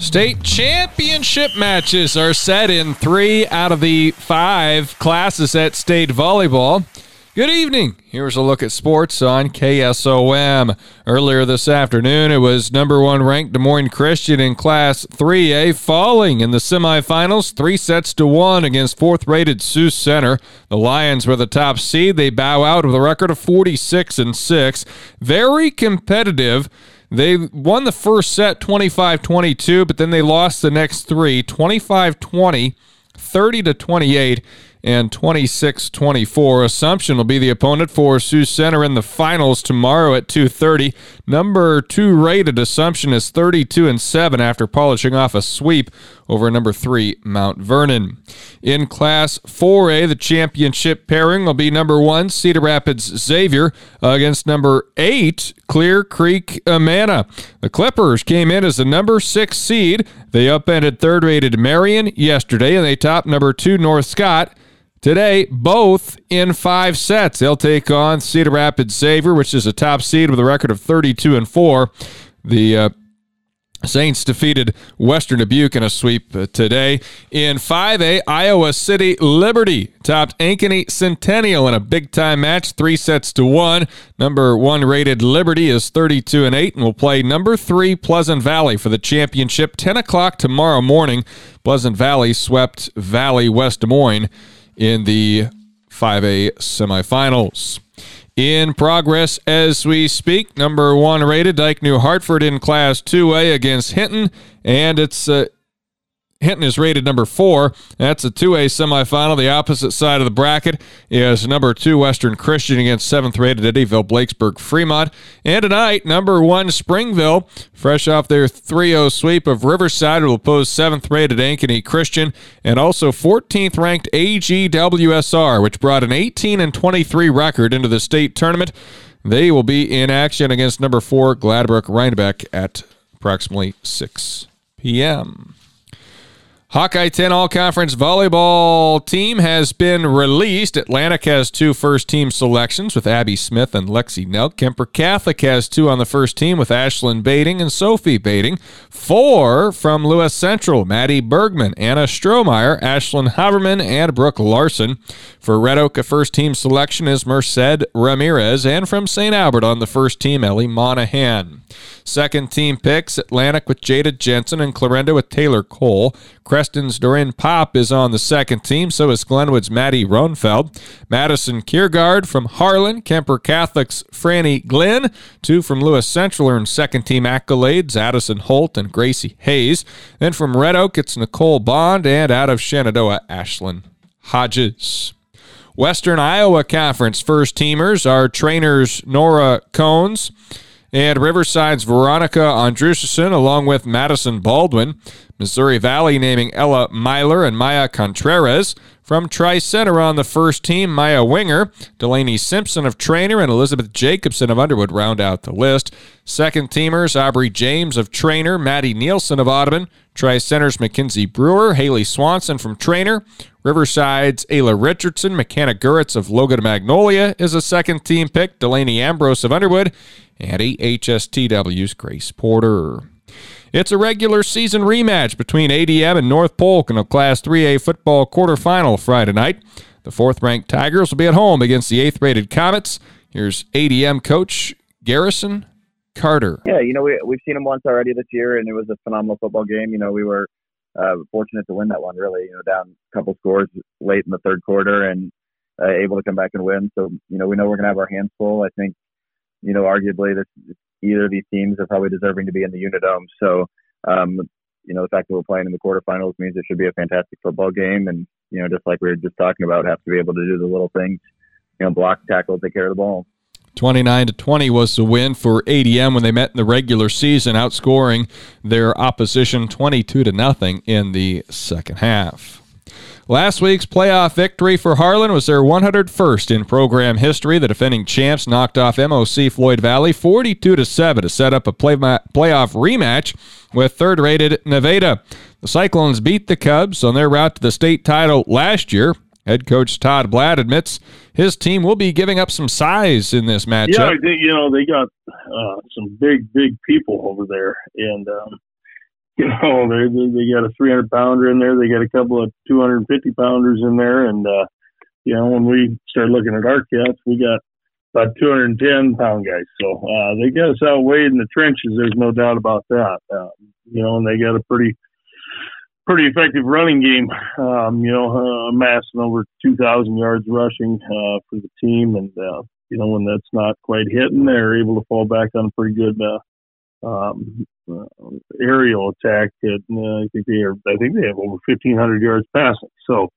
State championship matches are set in three out of the five classes at state volleyball. Good evening. Here's a look at sports on KSOM. Earlier this afternoon, it was number one ranked Des Moines Christian in Class 3A falling in the semifinals, three sets to one against fourth rated Sioux Center. The Lions were the top seed. They bow out with a record of 46 and 6. Very competitive. They won the first set 25 22, but then they lost the next three 25 20, 30 to 28 and 26 24. Assumption will be the opponent for Sioux Center in the finals tomorrow at 2:30. Number 2 rated Assumption is 32 and 7 after polishing off a sweep over number 3 Mount Vernon. In class 4A, the championship pairing will be number 1 Cedar Rapids Xavier against number 8 Clear Creek Amana. The Clippers came in as the number 6 seed. They upended third-rated Marion yesterday and they topped number 2 North Scott today, both in five sets. They'll take on Cedar Rapids Xavier, which is a top seed with a record of 32 and 4. The uh, Saints defeated Western Dubuque in a sweep uh, today. In 5A, Iowa City Liberty topped Ankeny Centennial in a big time match, three sets to one. Number one rated Liberty is 32 and 8 and will play number three Pleasant Valley for the championship 10 o'clock tomorrow morning. Pleasant Valley swept Valley West Des Moines in the 5A semifinals. In progress as we speak, number one rated Dike New Hartford in Class 2A against Hinton, and it's uh, Hinton is rated number four. That's a 2A semifinal. The opposite side of the bracket is number two Western Christian against seventh rated Eddyville Blakesburg Fremont. And tonight, number one Springville, fresh off their 3 0 sweep of Riverside, will oppose seventh rated Ankeny Christian and also 14th ranked AGWSR, which brought an 18 and 23 record into the state tournament. They will be in action against number four Gladbrook Reinbeck at approximately 6 p.m. Hawkeye 10 All Conference Volleyball team has been released. Atlantic has two first team selections with Abby Smith and Lexi Nelk. Kuemper Catholic has two on the first team with Ashlyn Bating and Sophie Bating. Four from Lewis Central Maddie Bergman, Anna Strohmeyer, Ashlyn Haverman, and Brooke Larson. For Red Oak, a first team selection is Merced Ramirez. And from St. Albert on the first team, Ellie Monahan. Second team picks Atlantic with Jada Jensen and Clarinda with Taylor Cole. Creston's Dorin Pop is on the second team, so is Glenwood's Maddie Ronfeld. Madison Kiergaard from Harlan, Kuemper Catholic's Franny Glenn. Two from Lewis Central earned second team accolades, Addison Holt and Gracie Hayes. Then from Red Oak, it's Nicole Bond, and out of Shenandoah, Ashlyn Hodges. Western Iowa Conference first teamers are Treynor's Nora Cones and Riverside's Veronica Andrushison, along with Madison Baldwin. Missouri Valley naming Ella Myler and Maya Contreras. From Tri Center on the first team, Maya Winger, Delaney Simpson of Treynor, and Elizabeth Jacobson of Underwood round out the list. Second teamers, Aubrey James of Treynor, Maddie Nielsen of Audubon, Tri Center's Mackenzie Brewer, Haley Swanson from Treynor, Riverside's Ayla Richardson, McKenna Guritz of Logan Magnolia is a second team pick, Delaney Ambrose of Underwood, and HSTW's Grace Porter. It's a regular season rematch between ADM and North Polk in a Class 3A football quarterfinal Friday night. The fourth ranked Tigers will be at home against the eighth rated Comets. Here's ADM coach Garrison Carter. Yeah, you know, we, we've seen them once already this year, and it was a phenomenal football game. You know, we were uh, fortunate to win that one, really, you know, down a couple scores late in the third quarter and uh, able to come back and win. So, you know, we know we're going to have our hands full. I think, you know, arguably this either of these teams are probably deserving to be in the Unidome. So, um, you know, the fact that we're playing in the quarterfinals means it should be a fantastic football game. And, you know, just like we were just talking about, have to be able to do the little things, you know, block, tackle, take care of the ball. 29 to 20 was the win for ADM when they met in the regular season, outscoring their opposition 22 to nothing in the second half. Last week's playoff victory for Harlan was their 101st in program history. The defending champs knocked off MOC Floyd Valley 42 to 7 to set up a play- playoff rematch with third-rated Nevada. The Cyclones beat the Cubs on their route to the state title last year. Head coach Todd Bladt admits his team will be giving up some size in this matchup. Yeah, they, you know they got uh, some big, big people over there, and um, you know, they they got a 300 pounder in there. They got a couple of 250 pounders in there, and uh, you know, when we start looking at our cats, we got about 210 pound guys. So uh, they got us outweighed in the trenches. There's no doubt about that. Uh, you know, and they got a pretty pretty effective running game. Um, you know, uh, amassing over 2,000 yards rushing uh, for the team, and uh, you know when that's not quite hitting, they're able to fall back on a pretty good uh, um, uh, aerial attack. That uh, I think they are. I think they have over 1,500 yards passing. So,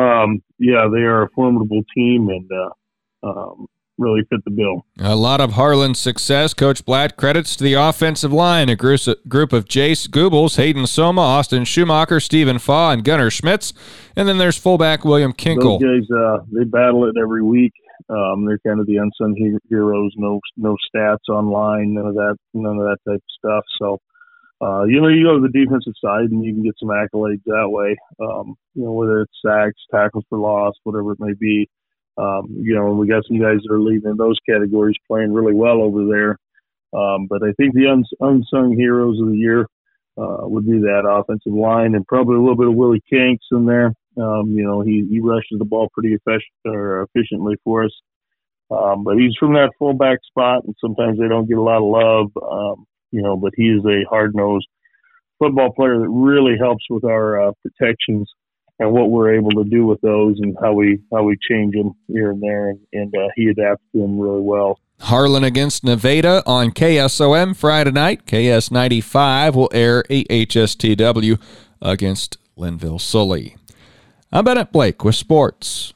um, yeah, they are a formidable team, and uh, um, really fit the bill. A lot of Harlan's success, Coach Bladt credits to the offensive line, a group of Jace Goobles, Hayden Soma, Austin Schumacher, Stephen Faw, and Gunnar Schmitz. And then there's fullback William Kinkle. Those guys, uh, they battle it every week. Um, they're kind of the unsung heroes. No, no stats online, none of that, none of that type of stuff. So, uh, you know, you go to the defensive side and you can get some accolades that way. Um, you know, whether it's sacks, tackles for loss, whatever it may be. Um, you know, we got some guys that are leading in those categories, playing really well over there. Um, but I think the uns- unsung heroes of the year uh, would be that offensive line, and probably a little bit of Willie Kanks in there. Um, you know, he, he rushes the ball pretty efficiently for us. Um, but he's from that fullback spot, and sometimes they don't get a lot of love. Um, you know, but he is a hard nosed football player that really helps with our uh, protections and what we're able to do with those and how we how we change them here and there and, and uh, he adapts to them really well. Harlan against Nevada on KSOM Friday night. KS 95 will air AHSTW against Lynnville Sully. I'm Bennett Blake with sports.